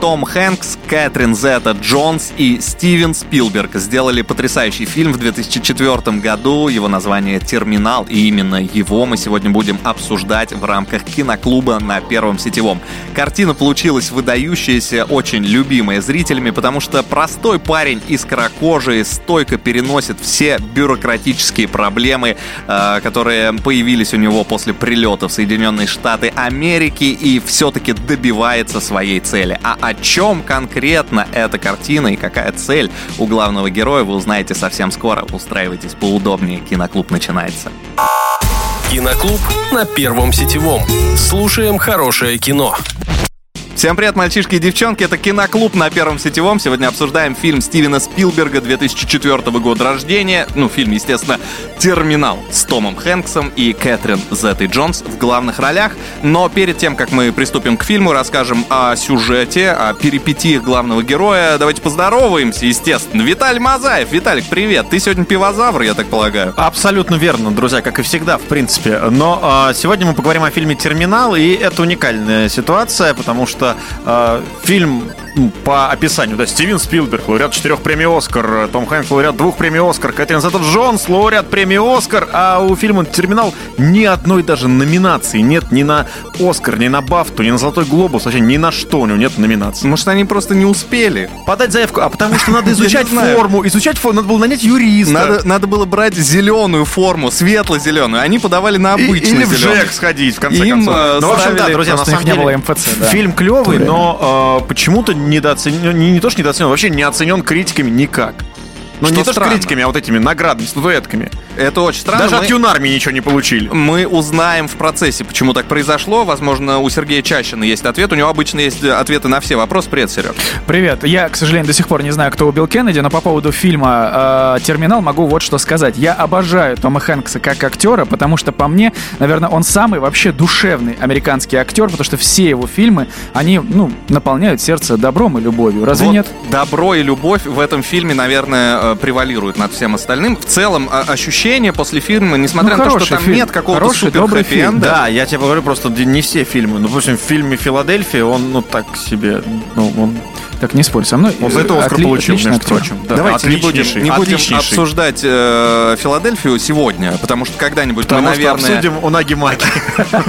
Том Хэнкс, Кэтрин Зета Джонс и Стивен Спилберг сделали потрясающий фильм в 2004 году. Его название «Терминал», и именно его мы сегодня будем обсуждать в рамках киноклуба на Первом сетевом. Картина получилась выдающаяся, очень любимая зрителями, потому что простой парень искрокожий стойко переносит все бюрократические проблемы, э, которые появились у него после прилета в Соединенные Штаты Америки и все-таки добивается своей цели. А о чем конкретно эта картина и какая цель у главного героя, вы узнаете совсем скоро. Устраивайтесь поудобнее, киноклуб начинается. Киноклуб на Первом сетевом. Слушаем хорошее кино. Всем привет, мальчишки и девчонки, это Киноклуб на Первом Сетевом. Сегодня обсуждаем фильм Стивена Спилберга 2004 года рождения. Ну, фильм, естественно, «Терминал» с Томом Хэнксом и Кэтрин Зеттой Джонс в главных ролях. Но перед тем, как мы приступим к фильму, расскажем о сюжете, о перипетиях главного героя. Давайте поздороваемся, естественно. Виталий Мазаев. Виталик, привет. Ты сегодня пивозавр, я так полагаю? Абсолютно верно, друзья, как и всегда, в принципе. Но э, сегодня мы поговорим о фильме «Терминал», и это уникальная ситуация, потому что э, фильм по описанию, да, Стивен Спилберг, лауреат четырех премий Оскар, Том Хэнкс, лауреат двух премий Оскар, Кэтрин Зетта Джонс, лауреат премии Оскар, а у фильма «Терминал» ни одной даже номинации нет ни на Оскар, ни на Бафту, ни на Золотой Глобус, вообще ни на что у него нет номинации. Может, они просто не успели подать заявку, а потому что надо изучать форму, изучать форму, надо было нанять юриста. Надо, надо было брать зеленую форму, светло-зеленую, они подавали на обычную Или в ЖЭК сходить, в конце концов. Э, ну, в общем, да, друзья, на самом да. фильм клевый, но э, почему-то недооценен, не, не то что недооценен, вообще не оценен критиками никак. Ну, Что не то, что критиками, а вот этими наградами, статуэтками. Это очень странно. Даже Мы- от юнармии ничего не получили. Мы узнаем в процессе, почему так произошло. Возможно, у Сергея Чащина есть ответ. У него обычно есть ответы на все вопросы. Привет, Серег. Привет. Я, к сожалению, до сих пор не знаю, кто убил Кеннеди, но по поводу фильма э, «Терминал» могу вот что сказать. Я обожаю Тома Хэнкса как актера, потому что, по мне, наверное, он самый вообще душевный американский актер, потому что все его фильмы, они, ну, наполняют сердце добром и любовью. Разве Вот нет? Добро и любовь в этом фильме, наверное, э, превалируют над всем остальным. В целом, а- ощущение после фильма, несмотря Ну, на то, что там фильм. нет какого-то супер фильм. Да, я тебе говорю, просто не все фильмы. Ну, допустим, в фильме «Филадельфия» он, ну, так себе, ну, он... Так, не спорь со мной. Он за это Оскар Отли- получил, между актер. прочим. Да, Давайте не будем, не будем обсуждать э, Филадельфию сегодня, потому что когда-нибудь Потому мы, что наверное... обсудим у Наги Маки.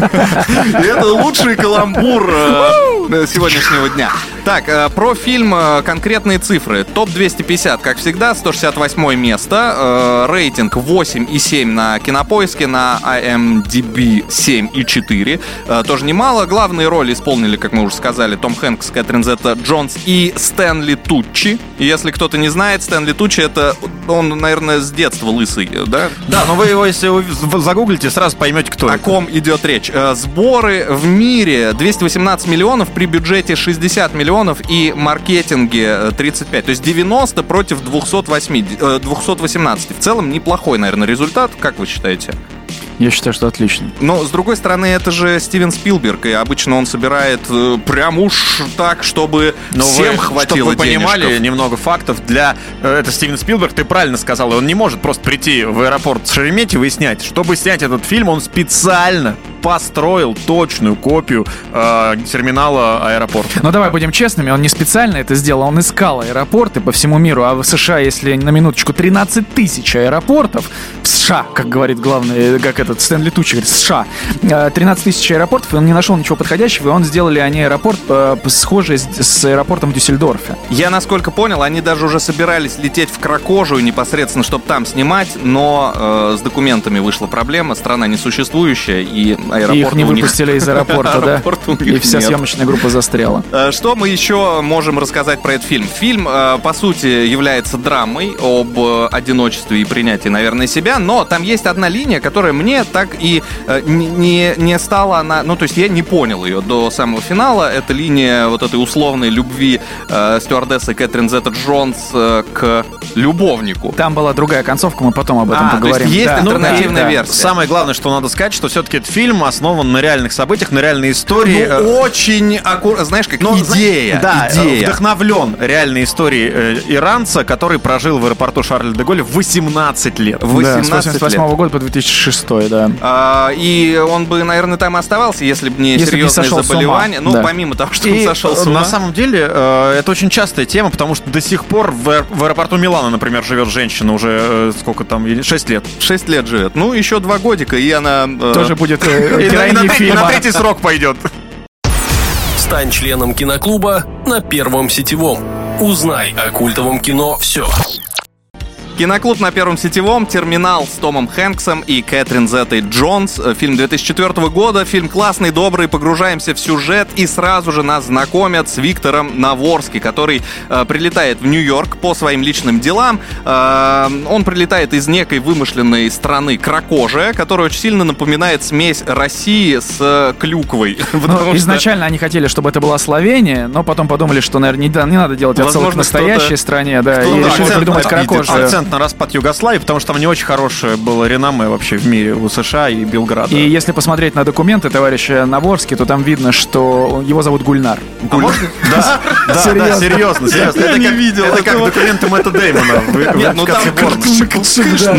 Это лучший каламбур э, сегодняшнего дня. Так, э, про фильм э, конкретные цифры. Топ-250, как всегда, 168 место. Э, Рейтинг 8,7 на Кинопоиске, на IMDb 7,4. Э, Тоже немало. Главные роли исполнили, как мы уже сказали, Том Хэнкс, Кэтрин Зетта Джонс и Стэнли Туччи. Если кто-то не знает, Стэнли Туччи это он, наверное, с детства лысый, да? Да, но вы его, если вы загуглите, сразу поймете, кто О это. ком идет речь? Сборы в мире 218 миллионов при бюджете 60 миллионов и маркетинге э, 35. То есть 90 против 208, э, 218. В целом неплохой, наверное, результат. Как вы считаете? Я считаю, что отлично. Но, с другой стороны, это же Стивен Спилберг, и обычно он собирает э, прям уж так, чтобы Но всем вы, хватило чтобы вы понимали денежков. немного фактов для... э, Это Стивен Спилберг, ты правильно сказал, он не может просто прийти в аэропорт Шереметьево и снять. Чтобы снять этот фильм, он специально построил точную копию э, терминала аэропорта. Но давай будем честными, он не специально это сделал, он искал аэропорты по всему миру, а в США, если на минуточку 13 тысяч аэропортов, в США, как говорит главный, как этот Стэнли Тучи говорит, США, э, 13 тысяч аэропортов, и он не нашел ничего подходящего, и он сделали они аэропорт э, схожий с, с аэропортом в Дюссельдорфе. Я, насколько понял, они даже уже собирались лететь в Кракожию непосредственно, чтобы там снимать, но э, с документами вышла проблема, страна несуществующая, и аэропорта И их не них- выпустили из аэропорта, да? И вся нет. съемочная группа застряла. Э, Что мы еще можем рассказать про этот фильм? Фильм, э, по сути, является драмой об э, одиночестве и принятии, наверное, себя, но там есть одна линия, которая мне так и э, не- не, стала она... Ну, то есть я не понял ее до самого финала. Это линия вот этой условной любви э, стюардессы Кэтрин Зетта Джонс э, к любовнику. Там была другая концовка, мы потом об этом А, то поговорим. есть есть Да, альтернативная да, да. версия. Самое главное, что надо сказать, что все-таки этот фильм основан на реальных событиях, на реальной истории. Э, Ну, очень аккуратно, знаешь, как Ну, идея. Да, э, идея. вдохновлен реальной историей э, иранца, который прожил в аэропорту Шарль де Голля 18 лет. В Да, 18 с 88 лет. года по 2006, да. А, и он бы, наверное, там и оставался, если бы не Если не серьезные заболевания. Ну, Да. помимо того, что он И, сошел с э, ума. на самом деле э, это очень частая тема, потому что до сих пор в, в аэропорту Милана, например, живет женщина уже э, сколько там, 6 лет. 6 лет живет. Ну, еще два годика, и она... э, Тоже будет э, И на- третий срок пойдет. Стань членом киноклуба на Первом сетевом. Узнай о культовом кино все. Киноклуб на Первом сетевом, Терминал с Томом Хэнксом и Кэтрин Зеттой Джонс. Э, Фильм 2004 года. Фильм классный, добрый. Погружаемся в сюжет и сразу же нас знакомят с Виктором Наворски, который э, прилетает в Нью-Йорк по своим личным делам. Э, он прилетает из некой вымышленной страны Кракожия, которая очень сильно напоминает смесь России с э, клюквой. Ну, что- изначально они хотели, чтобы это была Словения, но потом подумали, что, наверное, не, надо делать отсылок к настоящей стране, да, и решили придумать кракожию. Акцент на распад Югославии, потому что там не очень хорошее было реноме вообще в мире у США и Белграда. И если посмотреть на документы товарища Наворски, то там видно, что его зовут Гульнар. Да, да, да, Серьезно? серьезно, серьезно. Я Это не как- видел Это как документы Мэтта в Нет, ну там.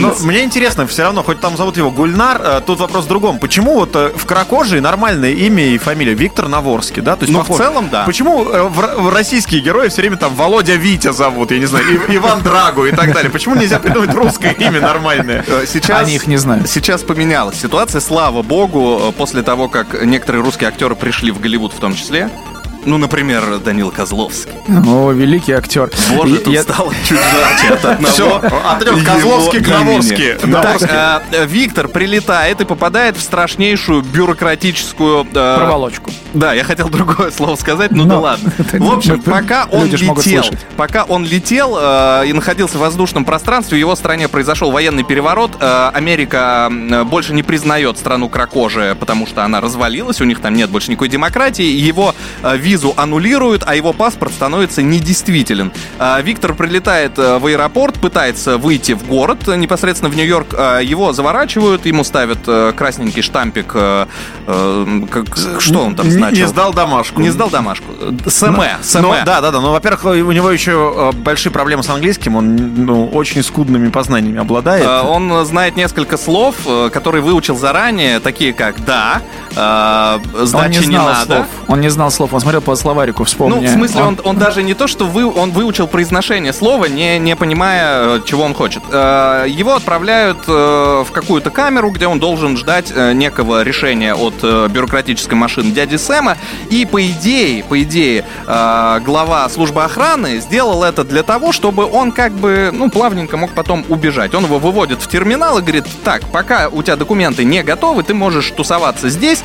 Но мне интересно, все равно, хоть там зовут его Гульнар, э, тут вопрос в другом. Почему вот э, в Кракожии нормальное имя и фамилия Виктор Наворский, да? То есть Ну, в целом, да. Почему э, в, российские герои все время там Володя Витя зовут, я не знаю, Иван Драгу и так далее? Почему нельзя придумать русское имя нормальное? Э, Сейчас, Они их не знают. Сейчас поменялась ситуация, слава богу, э, после того, как некоторые русские актеры пришли в Голливуд в том числе. Ну, например, Данил Козловский. О, великий актер. Боже, тут я- стало чуть жарче от одного Всё, от трех Козловский к имени. Наворски. Так, э, Виктор прилетает и попадает в страшнейшую бюрократическую... э, Проволочку. Да, я хотел другое слово сказать, ну да Но- ладно. это В общем, мы- пока он летел, пока он летел э, и находился в воздушном пространстве, в его стране произошел военный переворот. Э, Америка больше не признает страну Кракожия, потому что она развалилась, у них там нет больше никакой демократии. Его э, визу аннулируют, а его паспорт становится недействителен. Э, Виктор прилетает э, в аэропорт, пытается выйти в город, э, непосредственно в Нью-Йорк. Э, Его заворачивают, ему ставят э, красненький штампик. как- что он там значил? Не сдал домашку. Не сдал домашку. СМЭ. СМЭ. да, да, да. Ну, во-первых, у него еще большие проблемы с английским. Он ну, очень скудными познаниями обладает. Он знает несколько слов, которые выучил заранее, такие как «да», «сдачи не не надо». слов. Он не знал слов. Он смотрел по словарику, вспомни. Ну, в смысле, он, он даже не то, что вы, он выучил произношение слова, не, не понимая, э, чего он хочет. Э, Его отправляют э, в какую-то камеру, где он должен ждать некого решения от бюрократической машины дяди Сэма. И по идее, по идее, глава службы охраны сделал это для того, чтобы он как бы, ну, плавненько мог потом убежать. Он его выводит в терминал и говорит, так, пока у тебя документы не готовы, ты можешь тусоваться здесь,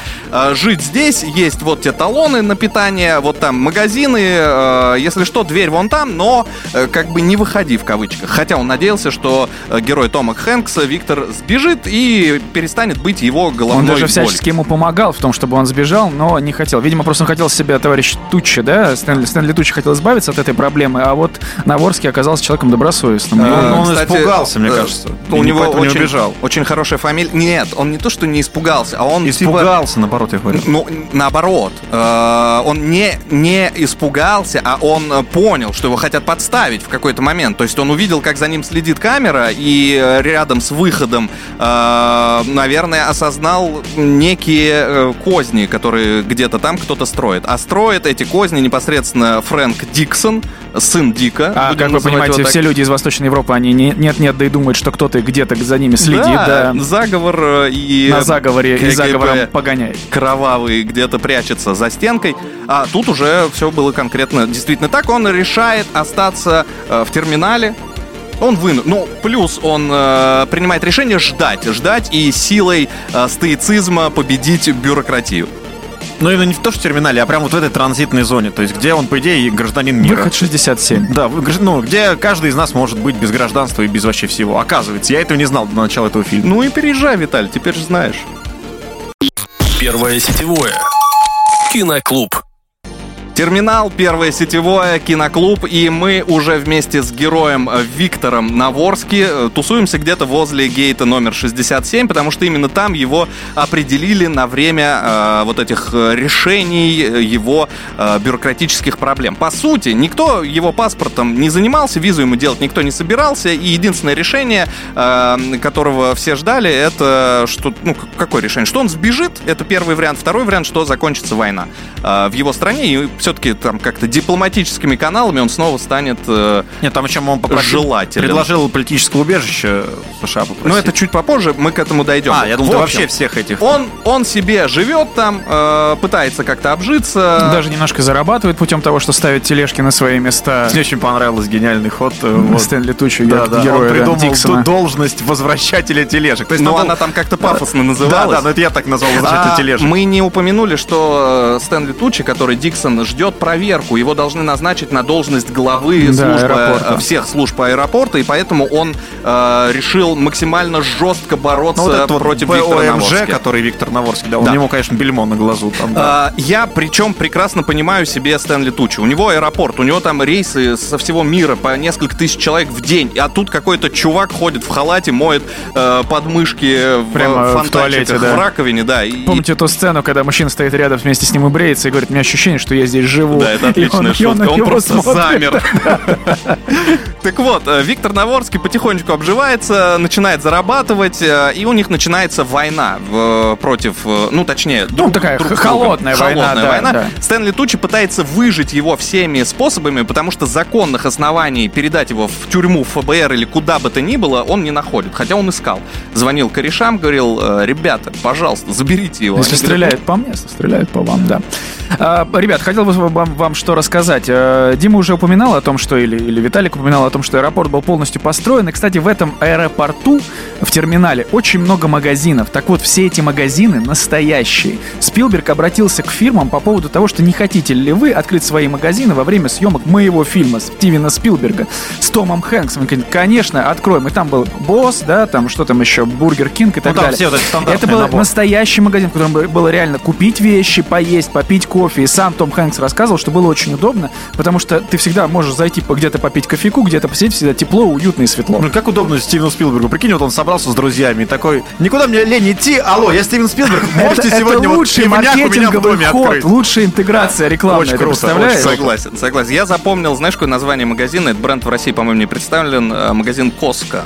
жить здесь, есть вот те талоны на питание, вот там магазины, э, если что, дверь вон там, но э, как бы не выходи в кавычках. Хотя он надеялся, что э, герой Тома Хэнкса Виктор сбежит и перестанет быть его головной Он даже болью. всячески ему помогал в том, чтобы он сбежал, но не хотел. Видимо, просто он хотел себя, товарищ Туччи, да? Стэнли, Стэнли Туччи хотел избавиться от этой проблемы, а вот Наворский оказался человеком добросовестным. А, он- он кстати, испугался, мне э, кажется. У И него поэтому не очень, убежал. очень хорошая фамилия. Нет, он не то, что не испугался, а он типа, Испугался, наоборот, я говорю. Ну, наоборот. Э, Он не, не испугался, а он э, понял, что его хотят подставить в какой-то момент. То есть он увидел, как за ним следит камера, и э, рядом с выходом, э, наверное, осознал некие э, козни, которые где-то там кто-то строит. А строит эти козни непосредственно Фрэнк Диксон, сын Дика. А, как вы понимаете, все люди из Восточной Европы, они не- нет-нет, да и думают, что кто-то где-то за ними следит, Да, да, заговор и... на заговоре и заговором погоняет. кровавый где-то прячется за стенкой. А тут уже все было конкретно действительно так. Он решает остаться э, в терминале Он вынужден. Ну, плюс он э, принимает решение ждать, ждать и силой э, стоицизма победить бюрократию. Ну, именно не в то, что в терминале, а прям вот в этой транзитной зоне. То есть, где он, по идее, гражданин мира. Выход 67. Да, ну, где каждый из нас может быть без гражданства и без вообще всего. Оказывается, я этого не знал до начала этого фильма. Ну и переезжай, Виталь, теперь же знаешь. Первое сетевое. Киноклуб. Терминал, первое сетевое, киноклуб, и мы уже вместе с героем э, Виктором Наворски э, тусуемся где-то возле гейта номер 67, потому что именно там его определили на время э, вот этих э, решений его э, бюрократических проблем. По сути, никто его паспортом не занимался, визу ему делать никто не собирался, и единственное решение, э, которого все ждали, это что, ну, какое решение? Что он сбежит, это первый вариант. Второй вариант, что закончится война э, в его стране, и все-таки там как-то дипломатическими каналами он снова станет... э, Нет, там еще он попросил, Желателен. предложил политическое убежище США попросил. ну, это чуть попозже, мы к этому дойдем. А, я думал, общем, вообще всех этих... Он, он себе живет там, э, пытается как-то обжиться. Даже немножко зарабатывает путем того, что ставит тележки на свои места. Мне очень понравился гениальный ход. э, вот. Стэнли Тучи, Да, да, героя он да, придумал Диксона. ту должность возвращателя тележек. То есть там был- она там как-то пафосно Да, называлась. да, но это я так назвал возвращателя А, тележек. мы не упомянули, что э, Стэнли Тучи, который Диксон, ждет проверку. Его должны назначить на должность главы Да, службы, аэропорта. э, всех служб аэропорта, и поэтому он э, решил максимально жестко бороться Ну, вот этот вот против Виктора Наворски. который Виктор Наворский, да, у Да. него, конечно, бельмо на глазу там, да. А, я причем прекрасно понимаю себе Стэнли Тучи. У него аэропорт, у него там рейсы со всего мира по несколько тысяч человек в день. А тут какой-то чувак ходит в халате, моет э, подмышки в, Прямо в фонтанчиках, туалете, да. в раковине, да. И- Помните ту сцену, когда мужчина стоит рядом вместе с ним и бреется и говорит, у меня ощущение, что я здесь живу. Да, это отличная шутка. Он просто замер. Так вот, э, Виктор Наворский потихонечку обживается, начинает зарабатывать, э, и у них начинается война в- против, э, ну, точнее, друг- такая друг с другом. холодная война, Холодная да, война. да. Стэнли Тучи пытается выжить его всеми способами, потому что законных оснований передать его в тюрьму, в ФБР или куда бы то ни было, он не находит. Хотя он искал. Звонил корешам, говорил, «Э, ребята, пожалуйста, заберите его. Если Они говорят, стреляют по мне, стреляют по вам, да. А, ребят, хотел бы вам, вам что рассказать. А, Дима уже упоминал о том, что, или, или Виталик упоминал о том, что аэропорт был полностью построен. И, кстати, в этом аэропорту, в терминале, очень много магазинов. Так вот, все эти магазины настоящие. Спилберг обратился к фирмам по поводу того, что не хотите ли вы открыть свои магазины во время съемок моего фильма Стивена Спилберга с Томом Хэнксом. Он говорит, Конечно, откроем. И там был босс, да, там что там еще, Burger King и так там далее. все вот Это был набор. настоящий магазин, в котором бы- было реально купить вещи, поесть, попить кофе. И сам Том Хэнкс рассказывал, что было очень удобно, потому что ты всегда можешь зайти где-то попить кофейку, где-то посидеть, всегда тепло, уютно и светло. Ну, как удобно Стивену Спилбергу. Прикинь, вот он собрался с друзьями и такой, никуда мне лень идти, алло, я Стивен Спилберг, можете это, сегодня это вот лучший пивняк у меня в маркетинговый доме ход, открыть? лучшая интеграция рекламная. Очень круто, представляешь? очень Согласен, согласен. Я запомнил, знаешь, какое название магазина? Этот бренд в России, по-моему, не представлен. э, Магазин Коска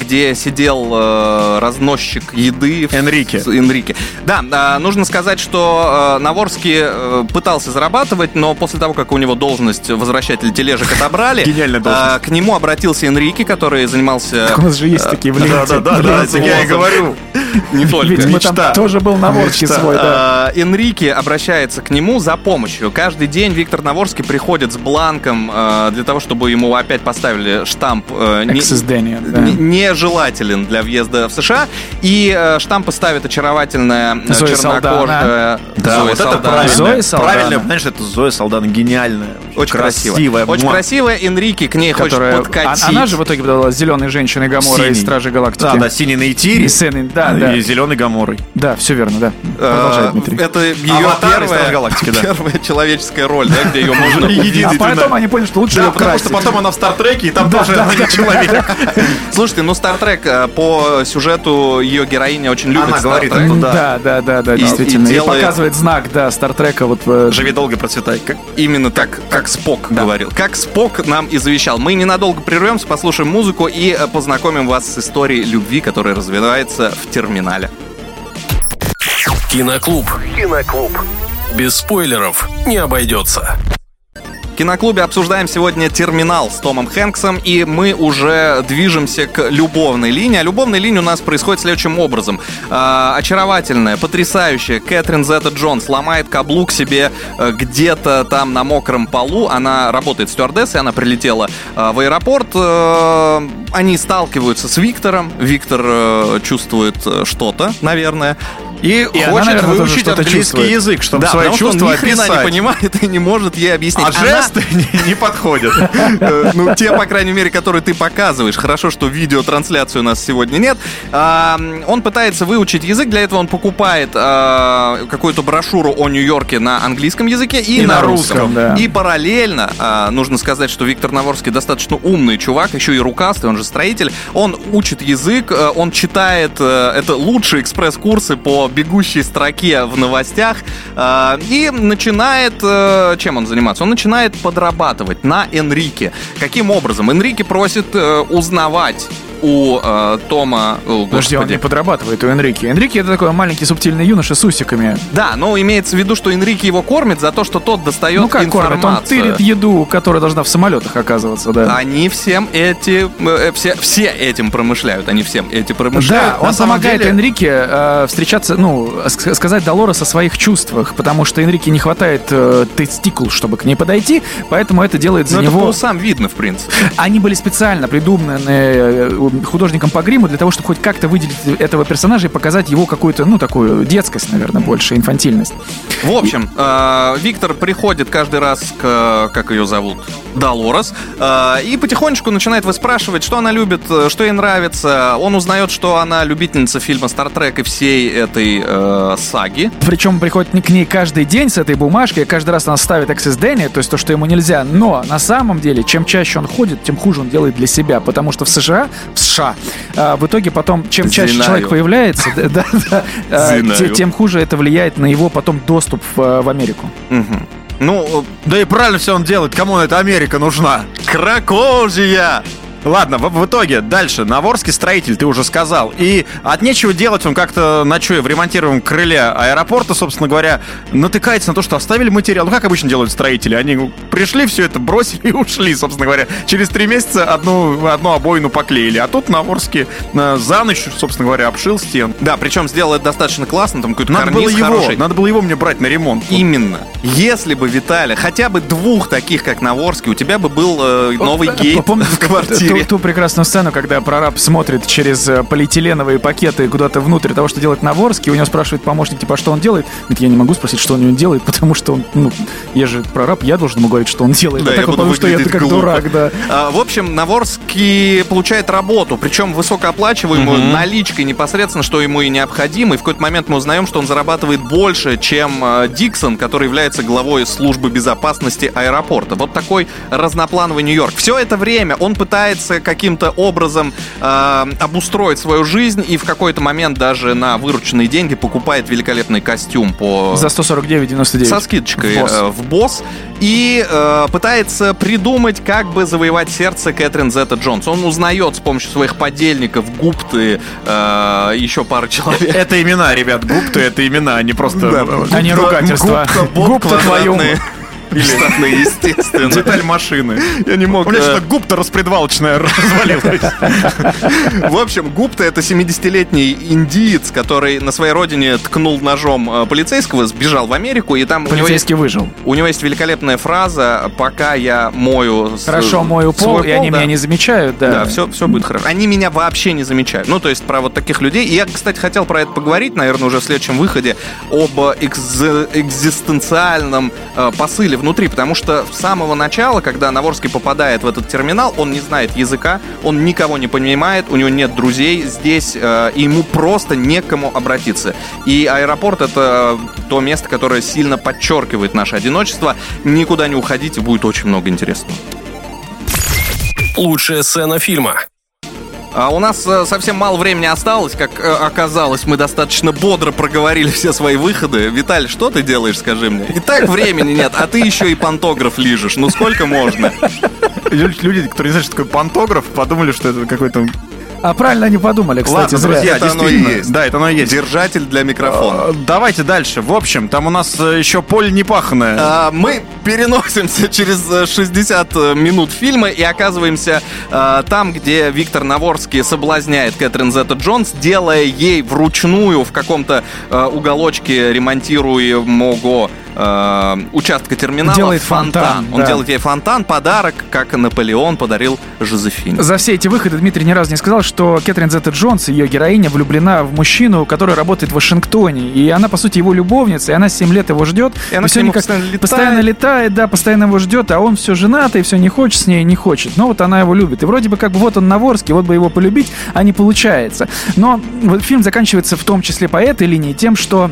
где сидел э, разносчик еды. Энрике. Энрике. Да, э, нужно сказать, что э, Наворский э, пытался зарабатывать, но после того, как у него должность возвращателя тележек отобрали, э, к нему обратился Энрике, который занимался... Так у нас же есть такие в. Да, да, да, да, я и говорю. Не только. Видимо, там Мечта. тоже был Наворский свой, да. Э, Энрике обращается к нему за помощью. Каждый день Виктор Наворский приходит с бланком э, для того, чтобы ему опять поставили штамп э, нежелателен для въезда в США. И э, штампы ставит очаровательная э, Зоя чернокожая Да, Зоя вот это Салдана. правильно. Зоя Салдана. Правильно, знаешь, это Зоя Салдана гениальная. Очень красивая. Очень Муа. красивая. Энрике к ней Которая, хочет подкатить. а- она же в итоге была зеленой женщиной Гамора из. Стражей Галактики. Да, да, синий на Итире. И да, да. И зеленый Гаморой. Да, все верно, да. Э, Продолжай, Дмитрий. Это ее первая, Галактики, да. первая человеческая роль, да, где ее можно. А потом они поняли, что лучше Да, ее потому что потом она в Стартреке, и там тоже человек. Слушайте, ну Стартрек э, по сюжету ее героиня очень любит Она говорит, Star Trek. ну Да, да, да, да, И- действительно. и И, делает- показывает знак, да, Стартрека. Вот, э, Живи долго, процветай. Как- Именно так, как Спок говорил. Как Спок нам и завещал. Мы ненадолго прервемся, послушаем музыку и э, познакомим вас с историей любви, которая развивается в терминале. Киноклуб. Киноклуб. Без спойлеров не обойдется. Киноклубе обсуждаем сегодня «Терминал» с Томом Хэнксом, и мы уже движемся к любовной линии. А любовная линия у нас происходит следующим образом. Э, очаровательная, потрясающая Кэтрин Зетта Джонс ломает каблук себе э, где-то там на мокром полу. Она работает стюардессой, она прилетела э, в аэропорт. Э, они сталкиваются с Виктором. Виктор э, чувствует э, что-то, наверное. И, И она, хочет наверное, тоже выучить английский чувствует. язык, чтобы Да, свои чувства описать. не понимает и не может ей объяснить. А Она- жесты не, не подходят. Э, Ну, те, по крайней мере, которые ты показываешь. Хорошо, что видеотрансляции у нас сегодня нет. А, Он пытается выучить язык, для этого он покупает а, какую-то брошюру о Нью-Йорке на английском языке и, И на русском. да. И параллельно, а, нужно сказать, что Виктор Наворский достаточно умный чувак, еще и рукастый, он же строитель. Он учит язык, э, он читает, э, это лучшие экспресс-курсы по бегущей строке в новостях, э, и начинает, э, чем он заниматься? Он начинает подрабатывать на Энрике. Каким образом? Энрике просит э, узнавать у э, Тома... о, Подожди, он не подрабатывает у Энрики. Энрики это такой маленький субтильный юноша с усиками. Да, но имеется в виду, что Энрике его кормит за то, что тот достает ну как кормит? Он информацию. тырит еду, которая должна в самолетах оказываться, да. Они всем эти, э, все, все этим промышляют, они всем эти промышляют. Да, он на самом помогает деле- Энрике э, встречаться, ну, ск- сказать Долорес о своих чувствах, потому что Энрике не хватает э, тестикул, чтобы к ней подойти, поэтому это делает за Ну, это по него... усам видно, в принципе. Они были специально придуманы э, художником по гриму для того, чтобы хоть как-то выделить этого персонажа и показать его какую-то, ну, такую детскость, наверное, больше, инфантильность. В общем, э, Виктор приходит каждый раз к, как ее зовут, Долорес, э, и потихонечку начинает выспрашивать, что она любит, э, что ей нравится. Он узнает, что она любительница фильма «Стартрек» и всей этой э, саги. Причем приходит к ней каждый день с этой бумажкой, каждый раз она ставит Access Danny, то есть то, что ему нельзя. Но на самом деле, чем чаще он ходит, тем хуже он делает для себя. Потому что в США, в США, а, в итоге потом, чем чаще Знаю. человек появляется, те- тем хуже это влияет на его потом доступ в Америку. Ну, Да и правильно все он делает. Кому эта Америка нужна? кракожия! Ладно, в, в итоге дальше. Наворский строитель, ты уже сказал. И от нечего делать он как-то ночуя в ремонтируемом крыле аэропорта, собственно говоря, натыкается на то, что оставили материал. Ну, как обычно делают строители. Они пришли, все это бросили и ушли, собственно говоря. Через три месяца одну, одну обоину поклеили. А тут Наворский э, за ночь, собственно говоря, обшил стен. Да, причем сделал это достаточно классно, там какой-то Надо было его, хороший. надо было его мне брать на ремонт. Именно. Если бы, Виталя, хотя бы двух таких, как Наворский, у тебя бы был э, новый гейт в квартире. Ту, ту прекрасную сцену, когда прораб смотрит через э, полиэтиленовые пакеты куда-то внутрь того, что делает Наворский, у него спрашивает помощник, типа, а что он делает? Говорит, я не могу спросить, что он у него делает, потому что он, ну, я же прораб, я должен ему говорить, что он делает. Да, а я так буду потому что я как глупо. дурак, да. А, В общем, Наворский получает работу, причем высокооплачиваемую, наличкой непосредственно, что ему и необходимо. И в какой-то момент мы узнаем, что он зарабатывает больше, чем э, Диксон, который является главой службы безопасности аэропорта. Вот такой разноплановый Нью-Йорк. Все это время он пытается каким-то образом э, обустроить свою жизнь и в какой-то момент даже на вырученные деньги покупает великолепный костюм по За 149,99. со скидочкой В босс. э, в босс и э, пытается придумать, как бы завоевать сердце Кэтрин Зетта Джонс. Он узнает с помощью своих подельников, гупты, э, еще пары человек. Это имена, ребят, гупты, это имена, а не просто... А не ругательство. Губка, боб, Квадратные. Штатные, естественно. Деталь машины. Я не мог... У меня э, что-то губта распредвалочная развалилась. В общем, Гупта это 70-летний индиец, который на своей родине ткнул ножом э, полицейского, сбежал в Америку, и там у него есть Полицейский выжил. у него есть великолепная фраза «Пока я мою...» Хорошо мою пол, и они да. меня не замечают, да. Да, все, все будет хорошо. Они меня вообще не замечают. Ну, то есть про вот таких людей. И я, кстати, хотел про это поговорить, наверное, уже в следующем выходе, об экз- экзистенциальном э, посыле внутри. Потому что с самого начала, когда Наворский попадает в этот терминал, он не знает языка, он никого не понимает, у него нет друзей здесь, э, и ему просто некому обратиться. И аэропорт — это то место, которое сильно подчеркивает наше одиночество. Никуда не уходите, будет очень много интересного. Лучшая сцена фильма. А у нас э, совсем мало времени осталось, как э, оказалось, мы достаточно бодро проговорили все свои выходы. Виталий, что ты делаешь, скажи мне? И так времени нет, а ты еще и пантограф лижешь. Ну сколько можно? Люди, которые не знают, что такое пантограф, подумали, что это какой-то А правильно они подумали, кстати, Ладно, зря. друзья, Это оно и есть. Да, это оно и есть. Держатель для микрофона. Э, Давайте дальше. В общем, там у нас э, еще поле непаханное. А, Мы переносимся через э, 60 минут фильма и оказываемся э, там, где Виктор Наворский соблазняет Кэтрин Зетта Джонс, делая ей вручную в каком-то э, уголочке ремонтируемого э, участка терминала Делает фонтан, Он да. делает ей фонтан, подарок, как Наполеон подарил Жозефине. За все эти выходы Дмитрий ни разу не сказал, что Кэтрин Зетта Джонс, ее героиня, влюблена в мужчину, который работает в Вашингтоне. И она, по сути, его любовница, и она 7 лет его ждет. И она всё к нему никак- постоянно летает. Постоянно летает, да, постоянно его ждет, а он все женат, и все не хочет с ней, не хочет. Но вот она его любит. И вроде бы как бы вот он Наворский, вот бы его полюбить, а не получается. Но вот фильм заканчивается в том числе по этой линии тем, что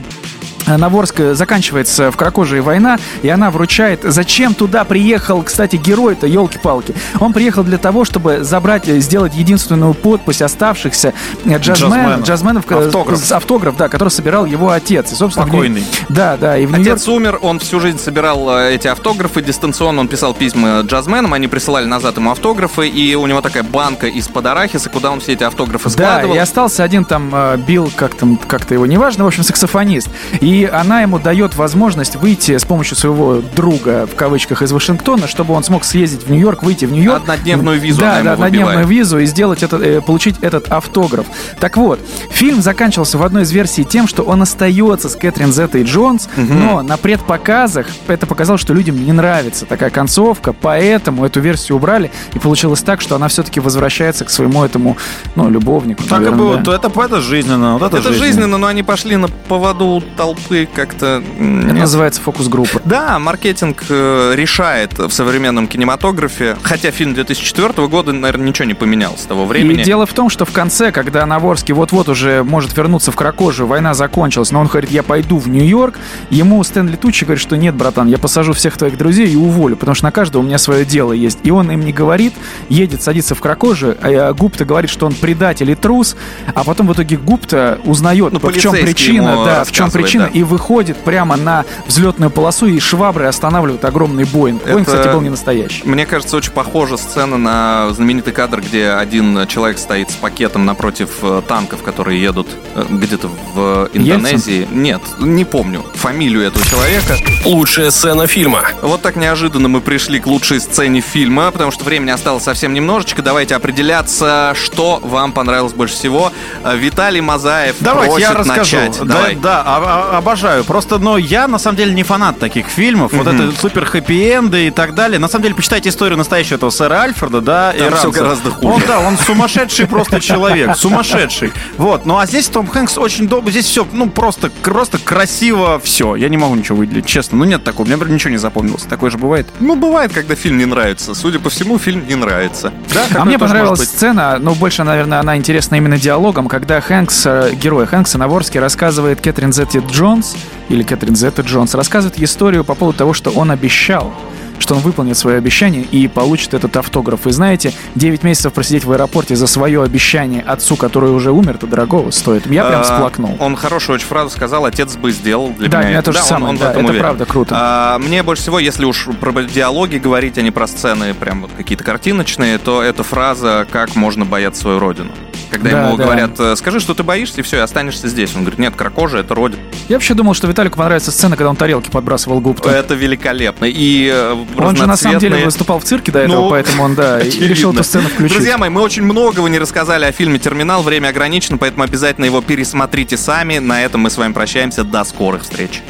Наворск заканчивается в Кракожии война, и она вручает... Зачем туда приехал, кстати, герой-то, елки-палки? Он приехал для того, чтобы забрать, э, сделать единственную подпись оставшихся э, джазмен, Джазменов. э, Автограф. автограф, да, который собирал его отец. И, собственно, в Покойный. Да, да, и в. Отец умер, он всю жизнь собирал э, эти автографы дистанционно, он писал письма джазменам, они присылали назад ему автографы, и у него такая банка из-под арахиса, куда он все эти автографы Да, складывал. и остался один там э, Билл, как там, как-то его, неважно, в общем, саксофонист. И она ему дает возможность выйти с помощью своего друга, в кавычках, из Вашингтона, чтобы он смог съездить в Нью-Йорк, выйти в Нью-Йорк. Однодневную визу Да, она ему да, однодневную выбивает. визу и сделать это, э, получить этот автограф. Так вот, фильм заканчивался в одной из версий тем, что он остается с Кэтрин Зеттой Джонс, но на предпоказах это показало, что людям не нравится такая концовка, поэтому эту версию убрали, и получилось так, что она все-таки возвращается к своему этому, ну, любовнику. Так и наверное, было. да. Это, это жизненно. Вот это, Это жизненно, но они пошли на поводу у толпы как-то... Это называется фокус-группа. Да, маркетинг э, решает в современном кинематографе, хотя фильм 2004 года, наверное, ничего не поменялось с того времени. И дело в том, что в конце, когда Наворский вот-вот уже может вернуться в Кракожию, война закончилась, но он говорит, я пойду в Нью-Йорк, ему Стэнли Тучи говорит, что нет, братан, я посажу всех твоих друзей и уволю, потому что на каждого у меня свое дело есть. И он им не говорит, едет, садится в Кракожию, а Гупта говорит, что он предатель и трус, а потом в итоге Гупта узнает, Ну, в чем причина, да, в чем причина, да. И выходит прямо на взлетную полосу, и швабры останавливают огромный Боинг. Боинг, Это- кстати, был не настоящий. Мне кажется, очень похожа сцена на знаменитый кадр, где один человек стоит с пакетом напротив э, танков, которые едут э, где-то в Индонезии. Нет, не помню фамилию этого человека. Лучшая сцена фильма. Вот так неожиданно мы пришли к лучшей сцене фильма, потому что времени осталось совсем немножечко. Давайте определяться, что вам понравилось больше всего. Э, Виталий Мазаев Давайте просит я расскажу. начать. Да, Давай. да, а- а- обожаю. Просто, но я на самом деле не фанат таких фильмов. Вот это супер хэппи-энды и так далее. На самом деле, почитайте историю настоящего этого сэра Альфреда, да, Там иранца. всё гораздо хуже. Он, да, он сумасшедший просто человек, сумасшедший. Вот, ну а здесь Том Хэнкс очень добрый, здесь все, ну просто, просто красиво все. Я не могу ничего выделить, честно. Ну нет такого, мне, например, ничего не запомнилось. Такое же бывает. Ну, бывает, когда фильм не нравится. Судя по всему, фильм не нравится. Да, А мне понравилась сцена, но больше, наверное, она интересна именно диалогом, когда Хэнкс, э, герой Хэнкса Наворский, рассказывает Кэтрин Зетти Джонс, или Кэтрин Зетта Джонс, рассказывает историю по поводу того, что он обещал что он выполнит свое обещание и получит этот автограф. И знаете, 9 месяцев просидеть в аэропорте за свое обещание отцу, который уже умер, то дорогого стоит. Я прям А, сплакнул. Он хорошую очень фразу сказал, отец бы сделал для Да, меня. у меня то же он- самое, он в да, это уверен. правда круто. А, мне больше всего, если уж про диалоги говорить, а не про сцены, прям вот какие-то картиночные, то эта фраза «Как можно бояться свою родину?» Когда Да, ему да. говорят, «Э, скажи, что ты боишься, и все, и останешься здесь. Он говорит, нет, кракожа — это родина. Я вообще думал, что Виталику понравится сцена, когда он тарелки подбрасывал губту. Это великолепно. И э, Он же на самом деле разноцветные- выступал в цирке до этого, Ну, поэтому он, да, и очевидно. решил эту сцену включить. Друзья мои, мы очень многого не рассказали о фильме «Терминал». Время ограничено, поэтому обязательно его пересмотрите сами. На этом мы с вами прощаемся. До скорых встреч.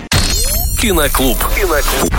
Киноклуб. Киноклуб.